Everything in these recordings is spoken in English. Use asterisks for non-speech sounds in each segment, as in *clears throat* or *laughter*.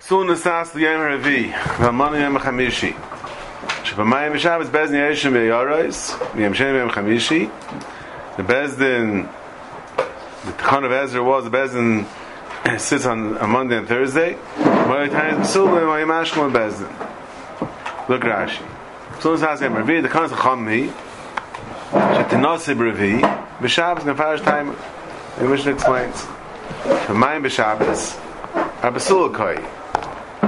Soon as Sas Yom Revi, V'amanu Yom Chamishi. Sh'pamayim Shabbos Bezdin Yeshim V'yarois, Yom Shem Yom Chamishi. The Bezdin, the Tikkun of Ezra was the Bezdin *coughs* sits on, a Monday and Thursday. Look Rashi. Soon as Sas Yom Revi, the Tikkun of Chami, Shetinosib Revi, B'Shabbos Nefarish Time. The Mishnah explains. Sh'pamayim B'Shabbos, Abasul Koi.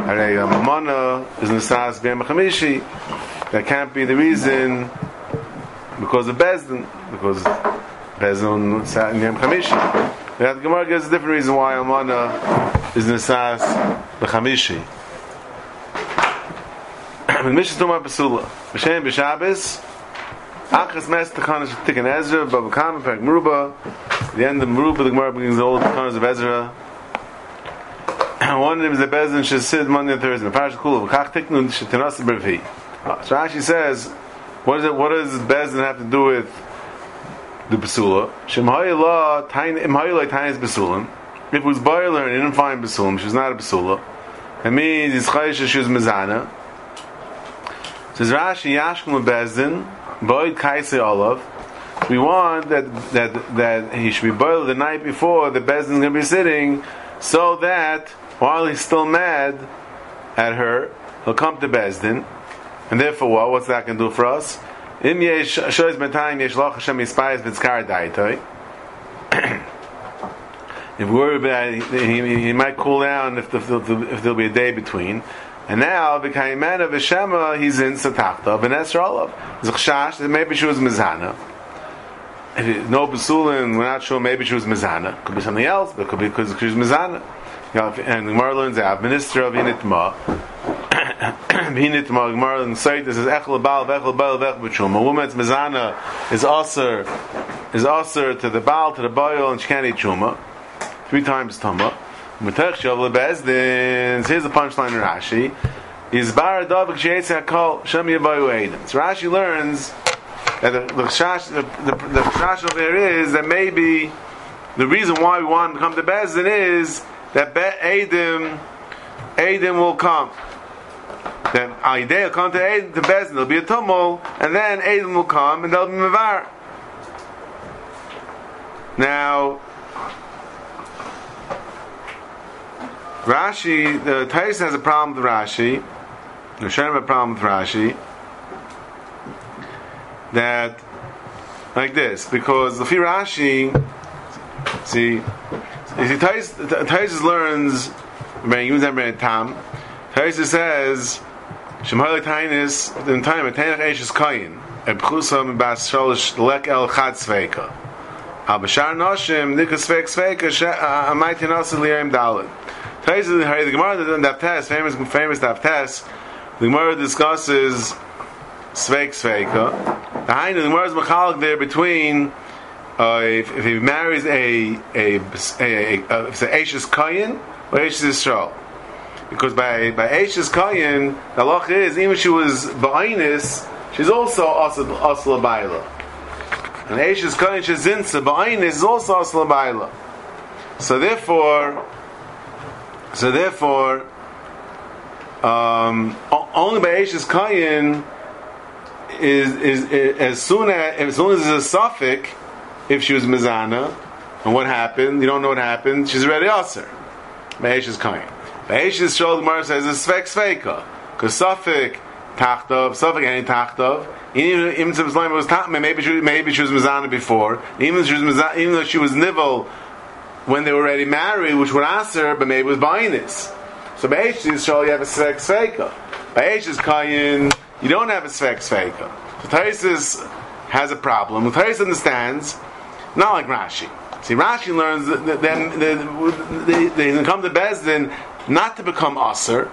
Hare Mamana is Nasas B'Yam Chamishi. That can't be the reason because of Bezdin, because Bezdin sat in Yom Chamishi. The Gemara gives a different reason why Amana is Nasas B'Chamishi. *clears throat* Mishnah about Basula. B'Shem B'Shabbos. Achas Mes Techanas Tikkun Ezra, Baba Kama, Perek Meruba. The end of Meruba, the Gemara brings all the Techanas of Ezra. One of them is the Bezin sit Monday and Thursday. Parash Kula, V'kach Tiknu Shetinas Bervi. Uh, so Rashi says, what, is it, what does Bezin have to do with the Basula? Shem Ha'ylah Tainis Basulim. If it was Boiler and didn't find Basulim, she's not a Basula. It means it's she was Mizana. Says Rashi, Yashkum Bezdin, Boyd Kaisei Olav. We want that, that, that he should be boiled the night before the Bezdin is going to be sitting so that while he's still mad at her, he'll come to Bezdin. And therefore, what? What's that going to do for us? Im yesh shoyz betayim yesh loch Hashem yispayis b'tzkar daitoi. *clears throat* If we worry about he, he, might cool down if, the, if, there'll be a day between. And now, v'kaimena v'shema, he's in Satachta, v'nesr olav. Zchshash, maybe she was mizana. No basulin, we're not sure, maybe she was mizana. Could be something else, but could be because she was mizana and the Gemara learns out minister of Initma. *coughs* Initma, Gemara say this is Echel Baal, Echel Baal, Echel B'Shum. A woman's mizana is also is also to the Baal, to the Baal, and she can't eat Shuma. Three times Tama. Here's the punchline in Rashi. Is Bar Davik Sheitz HaKol Shem Yabayu Eidim. So Rashi learns that the, the, the, the, the, the over that maybe the reason why we want to come to Bezdin is that Be Adim, Adim will come. Then Aideh will come to Adim, to Bezin, there'll be a tumult, and then Adim will come, and they'll be Mavar. Now, Rashi, the Tais has a problem with Rashi. The Shem has a problem with Rashi. That, like this, because the Rashi, see, see, Taisus learns, when that Tam, Taisus says, Shemhalik Tainis, in time, a Tainach Eishes Kayin, Ebchusam Bas Sholish Lek El Chad Sveika. Bashar Noshim, Nikas Sveik Sveika, Amai Tinasil Lirim Dalit. Taisus, the Gemara, the Daftes, famous, famous Daftes, the Gemara discusses Sveik Sveika. The Hainu, the Gemara is Machalik there between uh, if, if, he marries a a a, a, a Ashes Kayin or Ashes Yisrael. Because by by Ashes Kayin, the law is even she was Ba'inis, she's also Asla Baila. And Ashes Kayin Shazinsa Ba'inis is also Asla Baila. So therefore, so therefore, um, only by Ashes Kayin is, is, is as soon as as soon as there's a suffix if she was Mizana, and what happened? You don't know what happened. She's already Aser. By is coming. By is Shol Gemara says it's Svek Sveka. Because Safek Tachtov, Safek any Tachtov, even even Muslim was maybe she maybe she was Mizana before. Even if she was even though she was Nivel when they were already married, which would Aser, but maybe it was buying this. So Meish is you have a Svek Sveka. Meish is Kayin, you don't have a Svek Sveka. So Taisis has a problem. Taisis understands not like Rashi. See, Rashi learns that then they, come to Bezdin not to become Aser.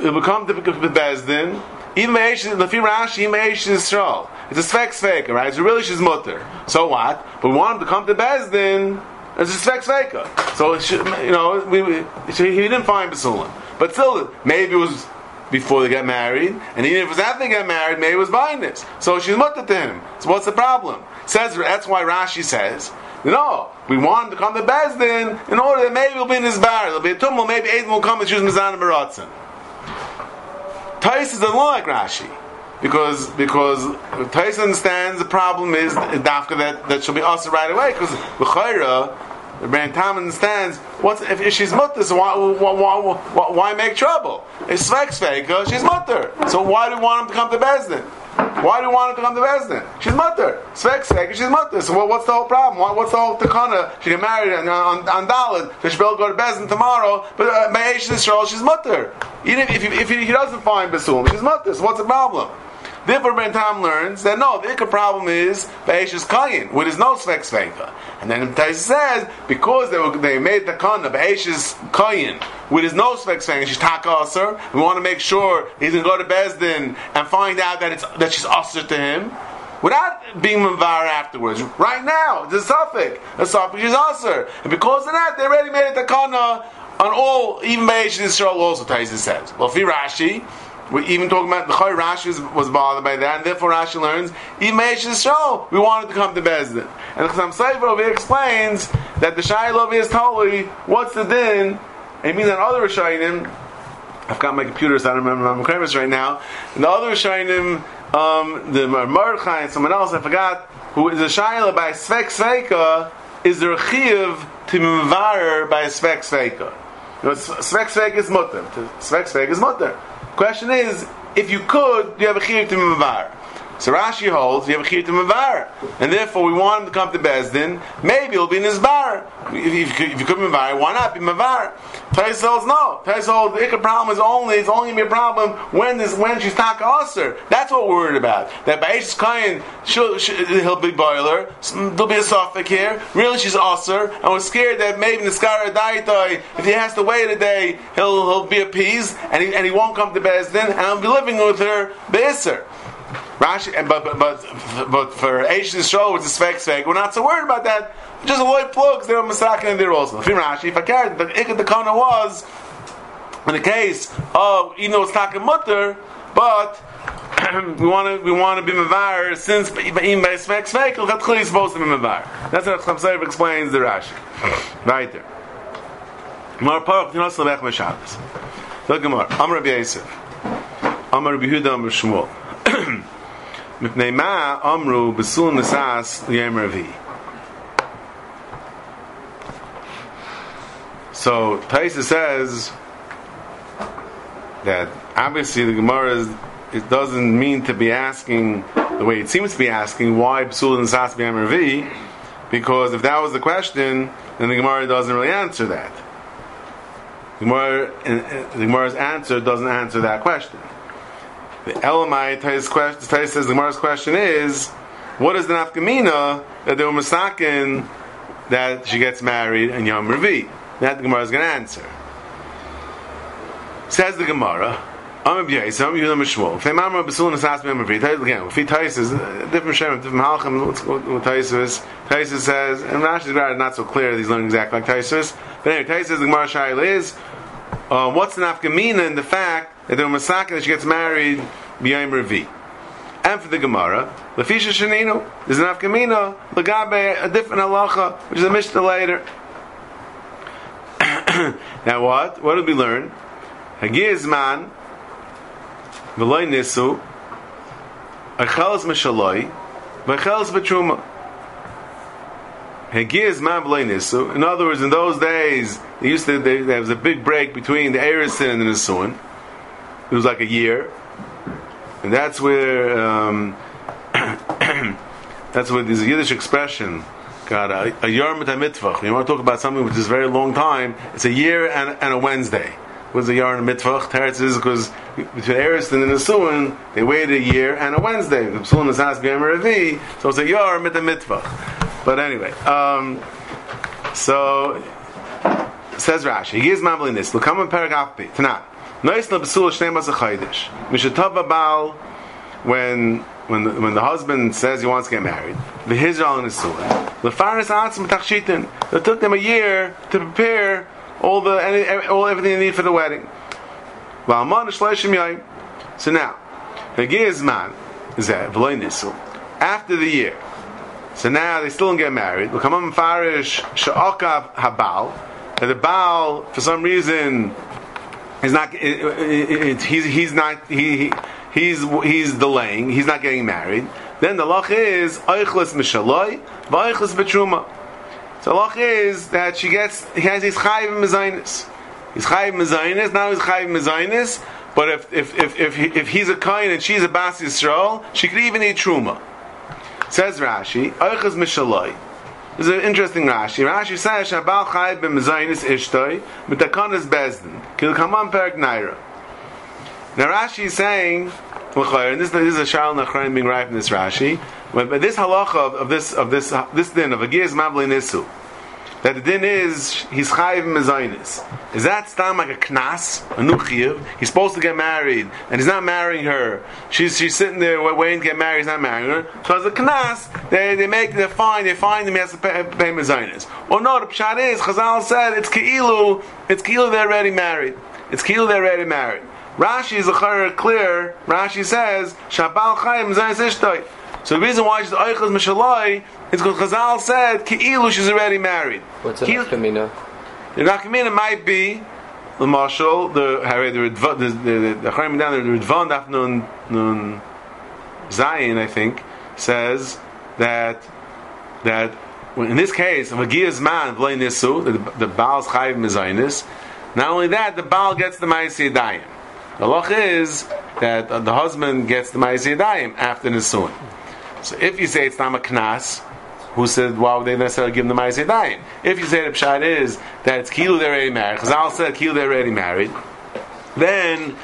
They become to Bezdin. Even Lefi Rashi, even Yisrael. It's a Svek Sveka, right? It's really she's mutter. So what? But we want him to come to Bezdin. It's a Svek Sveka. So, should, you know, we, we, he didn't find Basulim. But still, maybe it was before they got married, and even if it was after they got married, maybe it was buying this. So she's mutter to him. So what's the problem? Says that's why Rashi says No, we want to come to Bezdin in order that maybe he'll be in his bar. There'll be a tumult. Maybe Aiden will come and choose Mizan Baratzin. Tais doesn't like Rashi because because Tais understands the problem is dafka that that she'll be also right away because the the Ran Tam understands what's if, she's mutter, so why, why, why, why make trouble? It's svek sveka, she's mutter. So why do we want him to come to Bezdin? Why do you want her to come to Bezdin? She's mutter. Svek svek, she's mutter. So well, what's the whole problem? What's the whole takana? She get married on, on, on Dalit. So she will go to Bezdin tomorrow. But uh, by Eish Yisrael, she's mutter. Even if, if, if, he, he doesn't find Basum, she's mutter. So what's the problem? Therefore, Ben Tam learns that no, the ikka problem is Be'eshes Kayin, with his no Svek Sveka. And then Taisa says, because they, were, they made the Kana, Be'eshes Kayin, with his no Svek Sveka, she's Taka we want to make sure he's going to go to Bezdin and find out that, it's, that she's Aser to him, without being Mavar afterwards. Right now, it's a suffix. A suffix is Aser. And because of that, they already made the Kana on all, even Be'eshes Yisrael also, Taisa says. Well, Fi Rashi, we're even talking about the Choy Rashi was, was, bothered by that, and therefore Rashi learns, even show we wanted to come to Bezdin. And the Chasam Sofer over here explains that the Shiloh is totally, what's the din? It means that other Rishayim, I've got my computer, so I don't remember my Kremis right now, and the other Rishayim, um, the Mordechai and someone else, I forgot, who is a Shiloh by Svek Sveika, is there a Chiv to Mvar by Svek Sveika? You know, Svek Sveika is mutter. Svek Sveika is mutter. Question is, if you could, do you have a chiyuv to mavar? So Rashi holds you have a chiyuv to mavar, and therefore we want him to come to Bezdin. Maybe he'll be in his bar. If, if, if you could be mavar, why not be mavar? Tais no. Tais the problem is only it's only gonna be a problem when this when she's taka aser. That's what we're worried about. That by Eish's kain he'll be boiler. There'll be a suffix here. Really, she's aser, and we're scared that maybe in the skara daitai, if he has to wait a day, he'll he'll be appeased and he and he won't come to Bezdin, and I'll be living with her beiser. Rashi, but but but, but for Eish Yisrael, which is Svek Svek, we're not so worried about that. Just a avoid plugs. They're masakin in there also. If Rashi, if I cared, the ikad the kana was in the case of you know it's talking mutter, but *clears throat* we want to we want to be mavar since even by Svek Svek, look clearly supposed to be mavar. That's what Chasam explains the Rashi. *clears throat* Right there. Mar parach tinos lebech meshabbos. Look. Amar Rabbi Yosef. Amar Rabbi Yehuda Amar Shmuel. *coughs* Ma amru besul nesas liyem ravi. So Taisa says that obviously the Gemara is, it doesn't mean to be asking the way it seems to be asking why besul nesas liyem ravi, because if that was the question, then the Gemara doesn't really answer that. The, Gemara, uh, uh, the Gemara's answer doesn't answer that question. The Elamai Tais question, says the Gemara's question is, what is the nafkamina that they were masakin that she gets married in Yom Revi? That the Gemara is going to answer. Says the Gemara, again, if he Tais is different shem, different halachim, what Tais is, Tais says, and Rashi's is not so clear that he's learning exactly like Tais but anyway, Tais says the Gemara Shail is, uh, what's the nafkamina in the fact that the Masaka that she gets married b'yayim revi. And for the Gemara, Lefisha Shanino, there's an Afkamina, Lagabe, a different halacha, which is a Mishnah later. *coughs* now what? What did we learn? Hagizman, V'loy Nisu, Achelas Meshaloi, V'achelas B'truma. Hagizman V'loy Nisu. In other words, in those days, they used to, they, there was a big break between the Erison and the Nisuin. It was like a year, and that's where um, *clears throat* that's where a Yiddish expression. God, a, a yarm mitvach. You want to talk about something which is a very long time. It's a year and, and a Wednesday. What's a yarn mitvach? Teretz is because between Eris and the Nesuin, they waited a year and a Wednesday. The Psalm is has Revi, so it's a yar mit a mitvach. But anyway, um, so says Rashi. He is mambling this. Look, come in paragraph Tanakh. Nois la besul shnei mas a chaydish. Mishatava baal when when the, when the husband says he wants to get married, the hizral and nesuah, the faris atzim tachshitin. It took them a year to prepare all the any, all everything they need for the wedding. So now, the man is that v'loy. After the year, So now they still don't get married. We come on farish sha'akav habal. And the Baal, for some reason, is not. It, it, it, he's he's not he, he's he's delaying. He's not getting married. Then the lach is oichlis mishaloi v'oichlis betruma. So the lach is that she gets he has his chayiv mezainis. He's chayiv mezainis. Now he's chayiv mezainis. But if if if if, he, if he's a kain and she's a bas yisrael, she could even eat truma. Says Rashi, oichlis mishaloi. This is an interesting Rashi. Rashi says, "Shabal chayv b'mezainis ishtoi b'takonis bezdin kil kaman perik naira." Now Rashi is saying, and this, this is a shal nachrain being right in this Rashi, but this halacha of, of this of this this din of a giz mavli nisu that the din is he's chayiv mezainis. Is that stam like a knas, a nuchiv? He's supposed to get married, and he's not marrying her. She's she's sitting there waiting to get married. He's not marrying her. So as a knas, they they make they find they find him he has to pay, pay mezainis. Or no, the pshat is Chazal said it's keilu, it's keilu they're already married. It's keilu they're already married. Rashi is a clear. Rashi says shabal chayiv mezainis ishtoi. So the reason why she's oichas mishaloi is because Chazal said Ki'ilu she's already married. What's a nafkamina? The nafkamina might be the marshal, the Harry, the the the the the down there, the Ridvan Daf Nun Zion, I think, says that that in this case, Giya's man v'lei nisu, the, the Baal's chayiv mezainis. Not only that, the Baal gets the ma'aseh dayim. The loch is that the husband gets the ma'aseh dayim after nisuin. So if you say it's not a knas, who said why would they necessarily give them the ma'aseh? If you say the pshat is that it's kilu they're already married, Chazal said kilu they're already married, then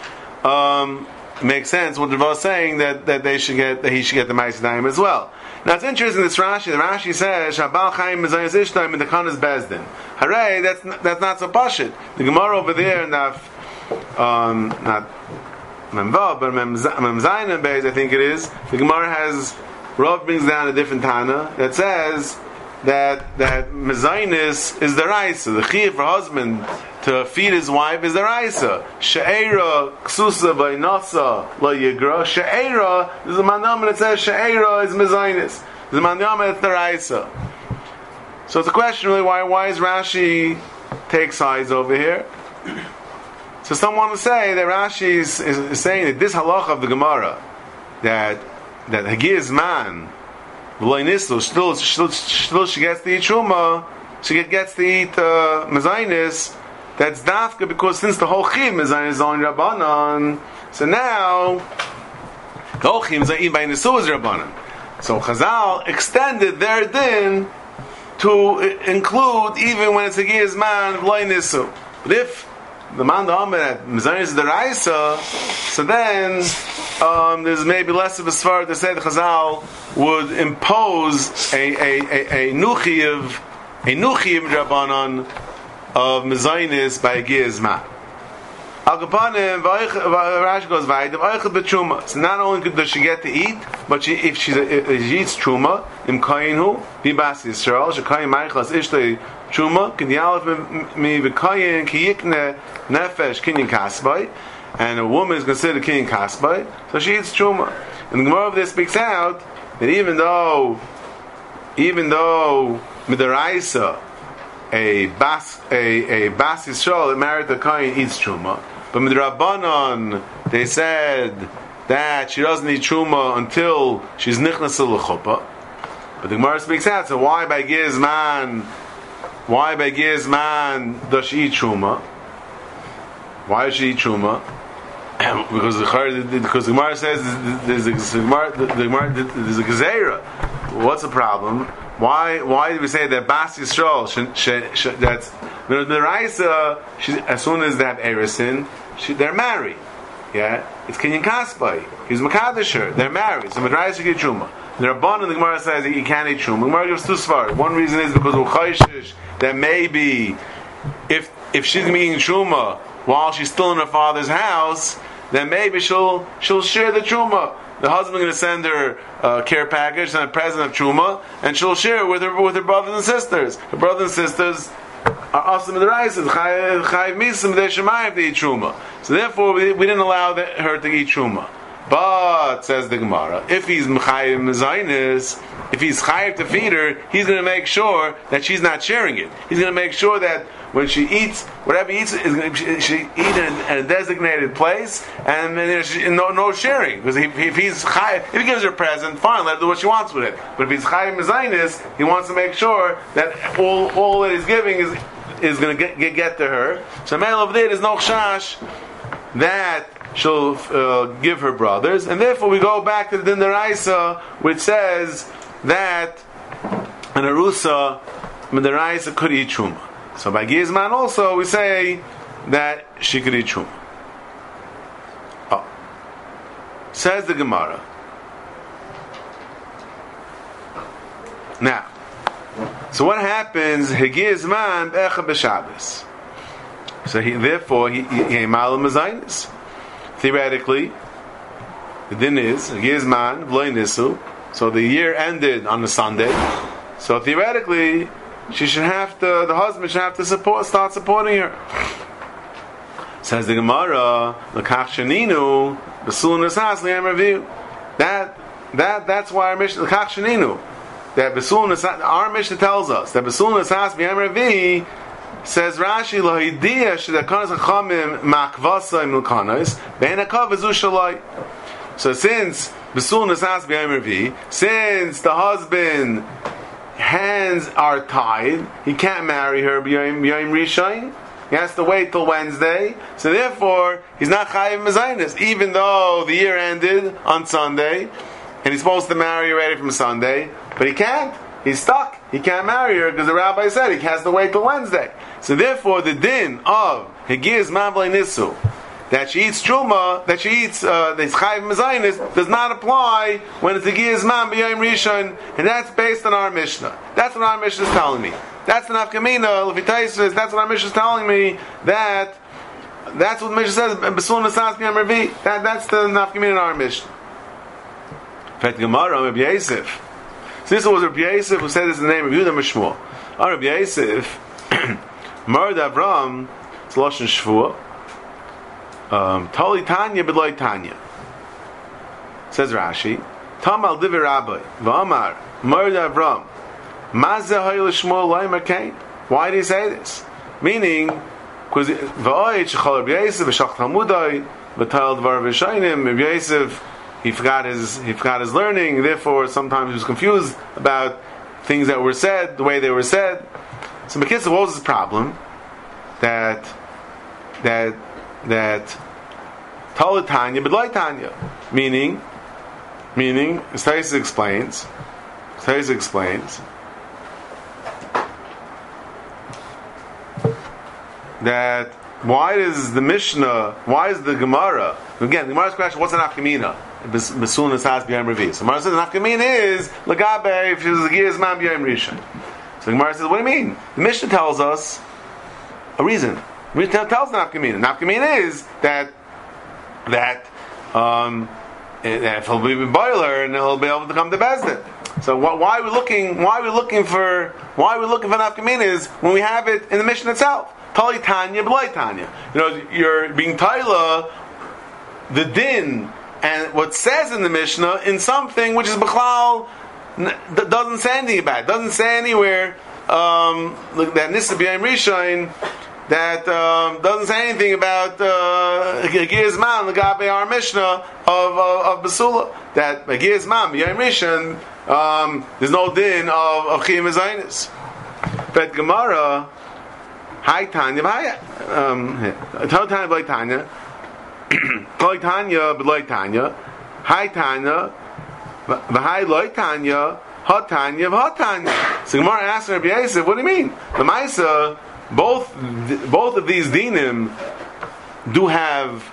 um, it makes sense what the is saying that, that they should get that he should get the ma'aseh as well. Now it's interesting this Rashi. The Rashi says Shabal Chaim Mezayis Ishtaim in the Khan is Bezdin. Hooray! That's that's not so pashit. The Gemara over there um, not Memvav, but Memzayin and Beis, I think it is. The Gemara has Rav brings down a different Tana that says that that mezainis is the raisa. The chiyah for husband to feed his wife is the raisa. She'era ksusa v'inasa la yigra. She'era is a manam that says she'era is mezainis. The manam that's the raisa. So it's a question really why why is Rashi take sides over here? So someone will say that Rashi is, is, is saying that this halacha of the Gemara that that Hagir's man, still, still, still she gets to eat Truma, she gets to eat uh, Mezainis, that's Dafka because since the whole Chim is on Rabbanan, so now, the whole Chim is eaten by Nisu is Rabbanan. So Chazal extended their din to include even when it's a man, V'loi Nisu. But if the man the Amr that Mezainis is the Raisa, so then um, there's maybe less of a svar to say the Chazal would impose a a a, a nuchiv a nuchiv drabanan of mezainis by gizma. Al Kapanim, Rashi goes vaydim oichel b'truma. So not only does she get to eat, but she, if, she, if she eats truma, im kainu bibas Yisrael, she kain meichlas ishtei truma, kin yalef mi v'kayin ki yikne nefesh kinyin kasbay, and a woman is considered king kasbay, so she eats truma. And the Gemara of this speaks out that even though, even though midaraisa, a bas a a bas Yisrael that married the kohen eats truma, but midrabanon they said that she doesn't eat truma until she's nichnas l'chuppah. But the Gemara speaks out. So why by Gizman? Why by Gizman does she eat truma? Why does she eat truma? *clears throat* because the because the Gemara says there's a Gemara, gezerah. What's the problem? Why why do we say that Bas Yisrael that's the, Raisa as soon as they have Erisin, they're married. Yeah, it's Kinyan Kaspai. He's Makadisher. They're married. So Madraisa get Truma. The Rabban and the Gemara says that you can't eat Truma. The Gemara gives two svar. One reason is because of that maybe if if she's eating Truma while she's still in her father's house, then maybe she'll she'll share the truma. The husband's to send her a care package and a present of truma, and she'll share it with her with her brothers and sisters. Her brothers and sisters are awesome in the rice. Chayiv misim they shemayim to eat truma. So therefore, we, we didn't allow the, her to eat truma. But says the Gemara, if he's Mechayim Mezainis, if he's chayiv to feed her, he's going to make sure that she's not sharing it. He's going to make sure that when she eats, whatever he eats, is going to, she eat in, a designated place, and then there's no no sharing. Because if, if he's chayiv, if he gives her a present, fine, let her do what she wants with it. But if he's chayiv mezainis, he wants to make sure that all all that he's giving is is going to get, get, get to her. So male over there, there's no chash that she'll uh, give her brothers, and therefore we go back to the Dindaraisa, which says that an Arusa, Dindaraisa could eat Truma. So by Gizman also we say that she could eat Truma. Oh. Says the Gemara. Now, so what happens? Higizman becha b'Shabbos. So he, therefore, he, he, he Theoretically, the din is Gizman v'loy nisu. So the year ended on a Sunday. So theoretically, she should have to. The husband should have to support, start supporting her. Says the Gemara, "Lekach sheninu b'sulun nesas li'am That that that's why our mission lekach sheninu that b'sulun our mission tells us that b'sulun nesas b'yam Says Rashi, lo hidiya shedakanas hachamim makvasa im lukanos ve'enakav shalai. So since besul nasas b'yom since the husband hands are tied, he can't marry her b'yom rishon. He has to wait till Wednesday. So therefore, he's not chayiv mezainis, even though the year ended on Sunday, and he's supposed to marry already from Sunday, but he can't. He's stuck. He can't marry her because the rabbi said he has to wait till Wednesday. So therefore, the din of Higiz Mavle Nisu, that she eats truma, that she eats uh, the chayv mezainis, does not apply when it's a man b'yayim rishon, and that's based on our mishnah. That's what our mishnah is telling me. That's the nafkamina. Levitaisis. That's what our mishnah is telling me that. That's what the mishnah says. That that's the nafkamina in our mishnah. Fet Gemara, Rabbi Yosef. So this was Rabbi Yosef who said this in the name of Yudah Mishmur. Our Rabbi Yosef. *clears throat* Mard Avram, it's Lashon Shvua. Um, Tali Tanya B'loi Tanya. Says Rashi, Tam al Divi Rabbi, V'amar, Mard Avram, Mazeh Hoyle Shmuel Loimer Kain. Why did he say this? Meaning, because V'oy Shechol Rabbi Yosef, V'shach Talmudai, V'tal Dvar V'shainim, Rabbi Yosef, he forgot his he forgot his learning. Therefore, sometimes he was confused about things that were said, the way they were said. So Mekitza, what was his problem? That that that Talatanya, but Tanya, meaning meaning Stasis explains. Stasis explains that why is the Mishnah, why is the Gemara, again, the Gemara's question, what's an Afkamina? Besun Asas B'yam Revi. So Gemara says, an Afkamina is, Lagabe, if she's a Giyaz Man B'yam Rishon. So the Gemara says, what do you mean? The Mishnah tells us a reason. The Mishnah tells the nafkamina. Nafkamina is that that um, if he'll be a boiler and he'll be able to come to Bezdin. So why are we looking? Why are we looking for? Why are we looking for nafkamina? Is when we have it in the Mishnah itself. Tali Tanya, Tanya. You know, you're being Taila, the din, and what says in the Mishnah in something which is B'chlal doesn't say anything about it. Doesn't say anywhere um, that Nisa B'yayim Rishon that um, doesn't say anything about uh, Gizman, the Gabe our Mishnah of, of, Basula. That Gizman, B'yayim Rishon, um, there's no din of, of Chiyim Zainis. But Gemara, Hi Tanya, Hi um, Tanya, B'lai Tanya, *clears throat* Tanya, B'lai Tanya, Hi Tanya, V'hai loy tanya, ha tanya, v'ha tanya. So Gemara asks Rabbi Yosef, what do you mean? The Maisa, both, both of these dinim do have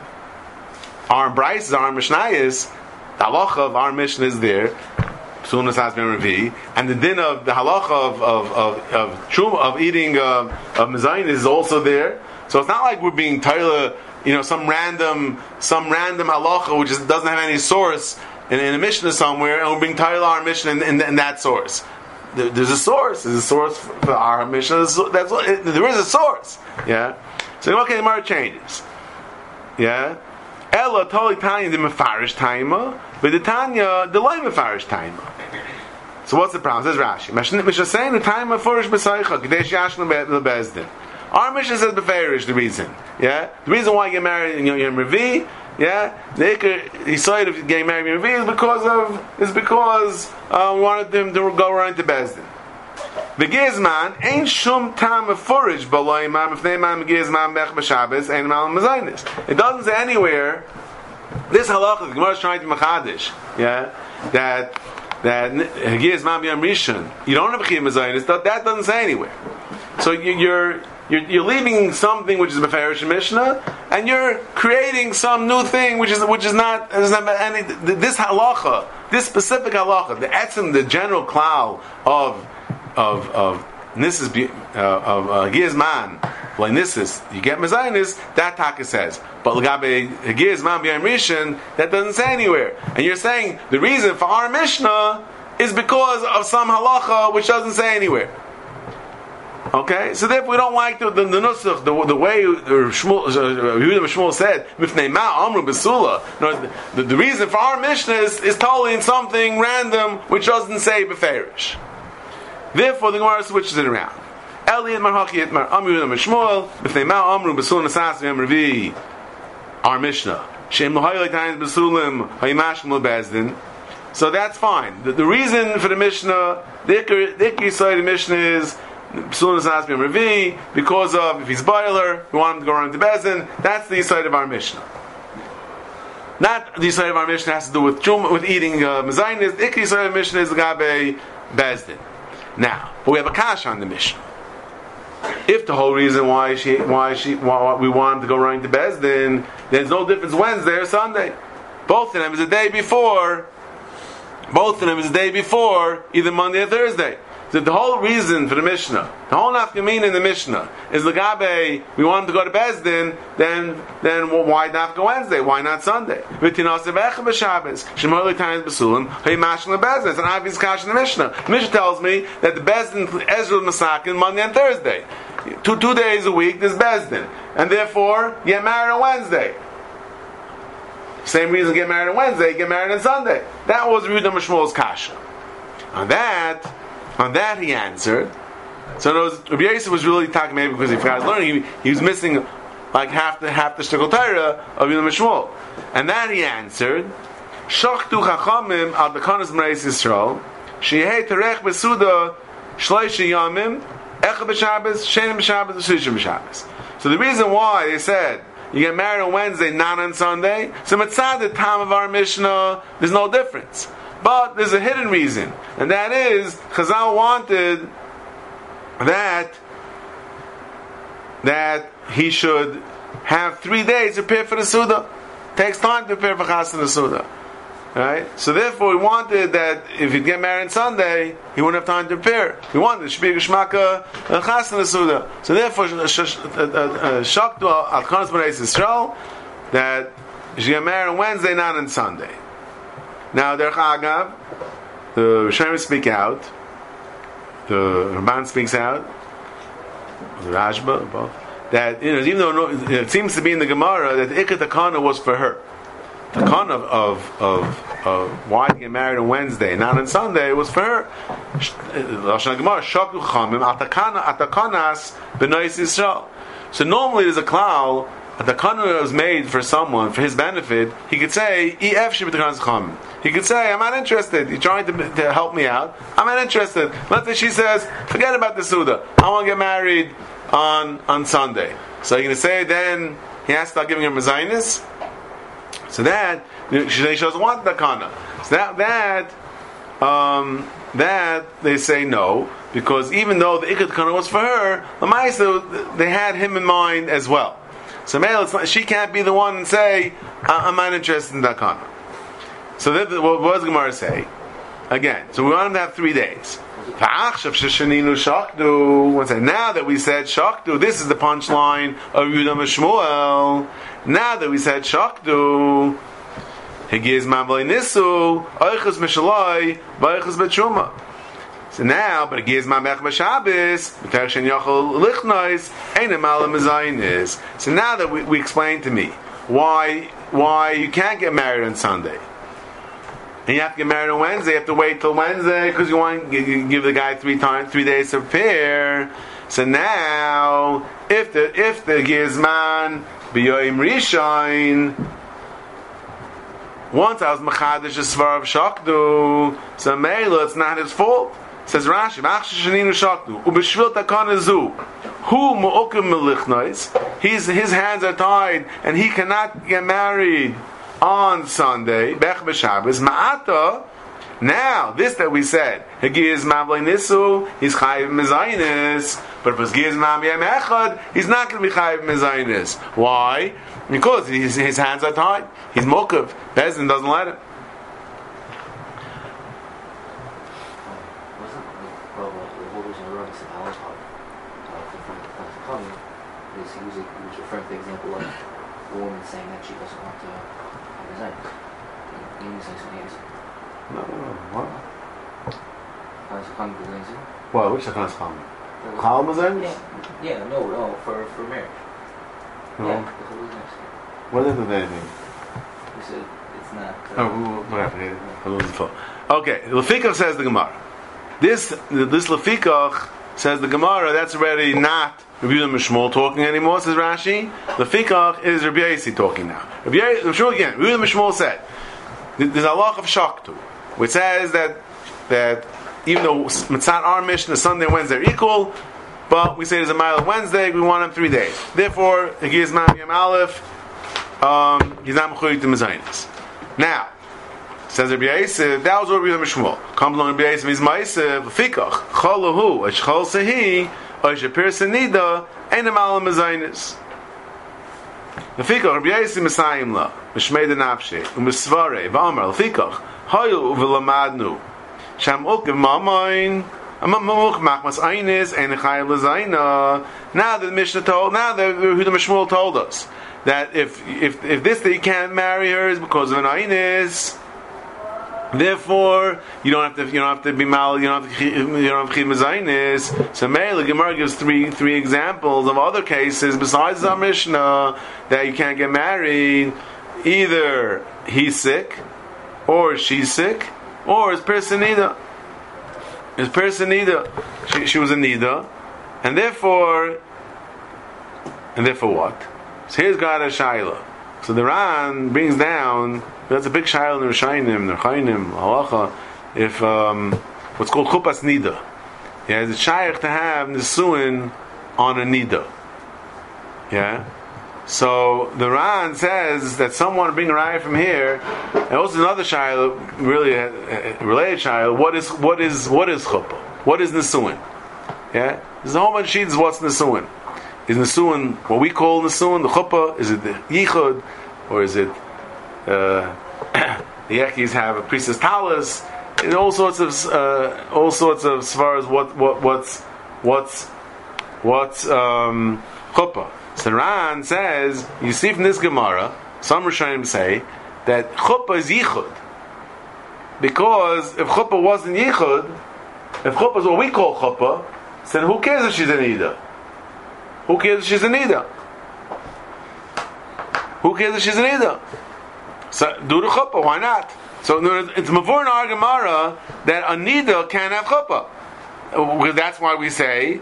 our brises, our mishnayis, the halacha of our mission is there, Sunas has been revi, and the din of the halacha of of of of, trum, of eating uh, of mezayin is also there. So it's not like we're being Tyler, you know, some random some random halacha which is, doesn't have any source in, in a Mishnah somewhere, and we're being tired of our Mishnah in, in, in that source. There, there's a source. There's a source for our Mishnah. That's what, there is a source. Yeah. So okay, the changes. Yeah. Ella totally Tanya the Mefarish Taima, but the Tanya the Lay Mefarish Taima. So what's the problem? Says Rashi. Mishnah saying the time of Furish B'Saycha, Kadesh Bezdin. Our Mishnah says Beferish, the reason. Yeah? The reason why you get married in Yom Revi, yeah? They he saw it if you get married in is because of, is because uh, we wanted them to go around to Bezdin. The Gizman ain't shum tam furish b'loy mam if they mam Gizman bech b'Shabbos ain't mal mezainis. It doesn't say anywhere. This halacha the Gemara is trying to machadish. Yeah, that that Mam Yom Rishon, you don't have Chiyam Mezainis, that, that doesn't say anywhere. So you, you're, you're, you're leaving something which is Beferish Mishnah, and you're creating some new thing which is which is not, is any, this halacha, this specific halacha, the etzim, the general cloud of of of is uh, of uh, Gizman, like you get Mezainis, that Taka says. But Lagabe Gizman B'Yam Rishon, that doesn't say anywhere. And you're saying the reason for our Mishnah is because of some halacha which doesn't say anywhere. Okay, so therefore we don't like the the, the nusach, the, the way Shmuel, uh, Shmuel said, "Mifnei amru besula." The, the, reason for our Mishnah is, is totally in something random which doesn't say beferish. Therefore, the Gemara switches it around. Elliot Marhaki Itmar Amru Shmuel B'fnei Ma Amru B'sul Nasas Yom Our Mishnah Shem L'Hoylik Tayin B'sulim Hayimashim L'Bezdin So that's fine. The, the, reason for the Mishnah, the Ikki side of the Mishnah is B'sul Nasas Yom Revi because of if he's boiler, we want him to go around to Bezin. That's the side of our Mishnah. Not the side of our Mishnah has to do with with eating uh. The Ikki side of the Mishnah is Gabe Bezdin. Now, but we have a kash on the Mishnah. If the whole reason why she, why she, why we want him to go running to Bezdin, then there's no difference Wednesday or Sunday. Both of them is a day before. Both of them is a day before either Monday or Thursday. The whole reason for the Mishnah, the whole nafkamin in the Mishnah is Lagabe, we want him to go to Bezdin, then then why not go Wednesday? Why not Sunday? It's an obvious kash in the Mishnah. The Mishnah tells me that the Bezdin Ezra Masakin Monday and Thursday. Two, two days a week there's Bezdin. And therefore, get married on Wednesday. Same reason get married on Wednesday, get married on Sunday. That was Rudah Mishmol's kasha. On that, on that he answered. So knows, Rabbi Yosef was really talking maybe because he forgot his learning. He, he was missing like half the half the shtickle Torah of Yom Shmuel, and that he answered. Shachtu chachamim al bekanas mereis Yisrael shehei terech besuda shloisha yamim echa b'Shabbos shenim b'Shabbos v'sushim b'Shabbos. So the reason why they said you get married on Wednesday, not on Sunday. So mitzad the time of our Mishnah, there's no difference. But there's a hidden reason, and that is Chazal wanted that that he should have three days to prepare for the Suda. Takes time to prepare for Chas and the Suda. Right? So therefore, he wanted that if he'd get married on Sunday, he wouldn't have time to prepare. He wanted to be Geshmaka Chas and the Suda. So therefore, uh, uh, uh, Shaktu al Chanas B'nai Yisrael that he should get married on Wednesday, not on Sunday. Now, der Chagav, the Rishonim speak out, the Ramban speaks out, the Rashba, both, that, you know, even though it seems to be in the Gemara that the Takana was for her. The Takana of, of, of, of why get married on Wednesday, not on Sunday, it was for her. Lashon Gemara, Shaklu Chamim, Atakanas, Benois Yisrael. So normally there's a cloud the kanun was made for someone for his benefit, he could say ef He could say, "I'm not interested. You're trying to, to help me out. I'm not interested." Let's say she says, "Forget about the suda. I want to get married on on Sunday." So you're to say then he has to start giving her mezainis. So that she doesn't want the kana. So that that um, that they say no because even though the ikat kana was for her, the they had him in mind as well. So male, not, she can't be the one and say, I'm not interested in that kana. So that, what does Gemara say? Again, so we want him to have three days. Now that we said shakdu, this is the punchline of Yudam Shmuel. Now that we said shakdu, Higiz Mamlei Nisu, Oichus Mishaloi, Vaichus Betshuma. So now, but it gives my mech b'Shabbos, b'terchen yochel lichnois, ain't a malam is. So now that we, we explain to me why why you can't get married on Sunday. And you have to get married on Wednesday. You have to wait till Wednesday because you want to give the guy three times, three days to prepare. So now, if the if the gizman b'yoyim rishon, once I was machadish a svar of shakdu, so Mela, it's not his fault. Says Rashi, "Machshish sheninu shakdu ubeshvil takana zu." Who mu'ukim melichnois? His his hands are tied and he cannot get married on Sunday, Bech B'Shabbos, Ma'ata, now, this that we said, Hagiz Mavlei Nisu, he's Chayiv Mezainis, but if Giz Mam Yem Echad, he's not going to be Chayiv Mezainis. Why? Because his, his hands are tied. He's Mokav. Bezin doesn't let him. referring to the example of a woman saying that she doesn't want to resign. You need to say something else. No, no, no. What? How's it coming to resign? Well, which Chanas Chal? Chal Mezainis? Yeah, yeah, no, no, for, for marriage. No. Yeah, the reason. What does it mean? We said it's not. Oh, Uh, whatever. The phone. Okay, Lefikach says the Gemara. This this Lefikach says the Gemara. That's already not Rabbi Mishmol talking anymore. Says Rashi. Lefikach is Rabbi Yasi talking now. Rabbi Yasi, again. Rabbi Mishmol said there's a law of Shaktu, which says that that even though Mitzat our mission the Sunday and Wednesday are equal, but we say there's a mile of Wednesday, we want him three days. Therefore, he gives Mam Yam Aleph, um, he's not Mechurit to Mezainis. Now, says Rabbi Yosef, that was Rabbi Mishmuel. Comes along Rabbi Yosef, he's Ma'isef, Fikach, Cholahu, Esh Chol Sehi, Esh Apir Senida, Ein Amal Mezainis. Lefikach, Rabbi Yosef Messiahim La, Mishmei Denafshe, Umisvare, V'amar, Sham Ukiv Mamayin, now the Mishnah told, now the Huda Mishmuel told us that if if if this that you can't marry her is because of an ainis, therefore you don't have to you don't have to be mal you don't have to you don't have to mezainis. So Meir Gemara gives three three examples of other cases besides the Mishnah that you can't get married. Either he's sick, or she's sick, or is person neither. Is person neither. She, she was a nida, and therefore, and therefore what? So here's God a Shaila. So the Ran brings down that's a big Shaila in Rishainim, Nerchainim, Halacha. If um, what's called chupas nida, yeah, it's a shaykh to have nisuin on a nida. Yeah. So the Ran says that someone bring a raya from here, and also another shaila, really a, a related shaila. What is what is what is chuppah? What is nisuin? Yeah, there's a whole bunch of sheets. What's nisuin? Is nisuin what we call nisuin? The chuppah? Is it the yichud, or is it uh, *coughs* the yekis have a priestess talis? And all sorts of uh, all sorts of as far as what what what's what's what's um, chuppah. So Ran says, you see from this Gemara, some Rishonim say that chuppah is yichud. Because if chuppah wasn't yichud, if chuppah is what we call chuppah, then who cares if she's an Ida? Who cares if she's an Ida? Who cares if she's an Ida? So do the chuppah, why not? So it's mavur in our Gemara that a Nida can't have chuppah. That's why we say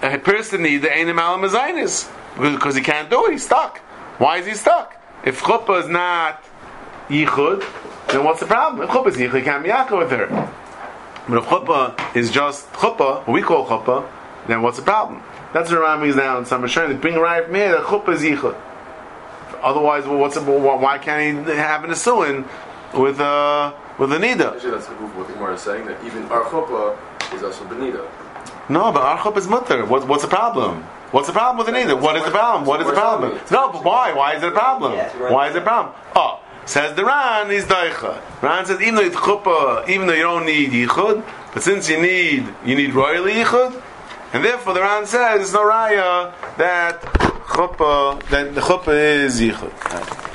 a person need the Einim Alam Azainis because he can't do it. He's stuck. Why is he stuck? If chuppah is not yichud, then what's the problem? If chuppah is yichud, he can't be with her. But if chuppah is just chuppah, what we call chuppah, then what's the problem? That's what now in some Rishonim. Bring right from here that chuppah is yichud. Otherwise, well, what's why can't he have an asuin with uh, with a nida? Actually, that's what the Gemara is saying that even our chuppah is also benida. No, but our chuppah is mutter. What, what's the problem? What's the problem with the nida? What is the problem? What is the problem? No, but why? Why is it a problem? Why is it a problem? Oh, says the Ran is daicha. Ran says even though it's chuppah, even though you don't need yichud, but since you need you need royally yichud, and therefore the Ran says it's no raya that chuppah that the chuppah is yichud.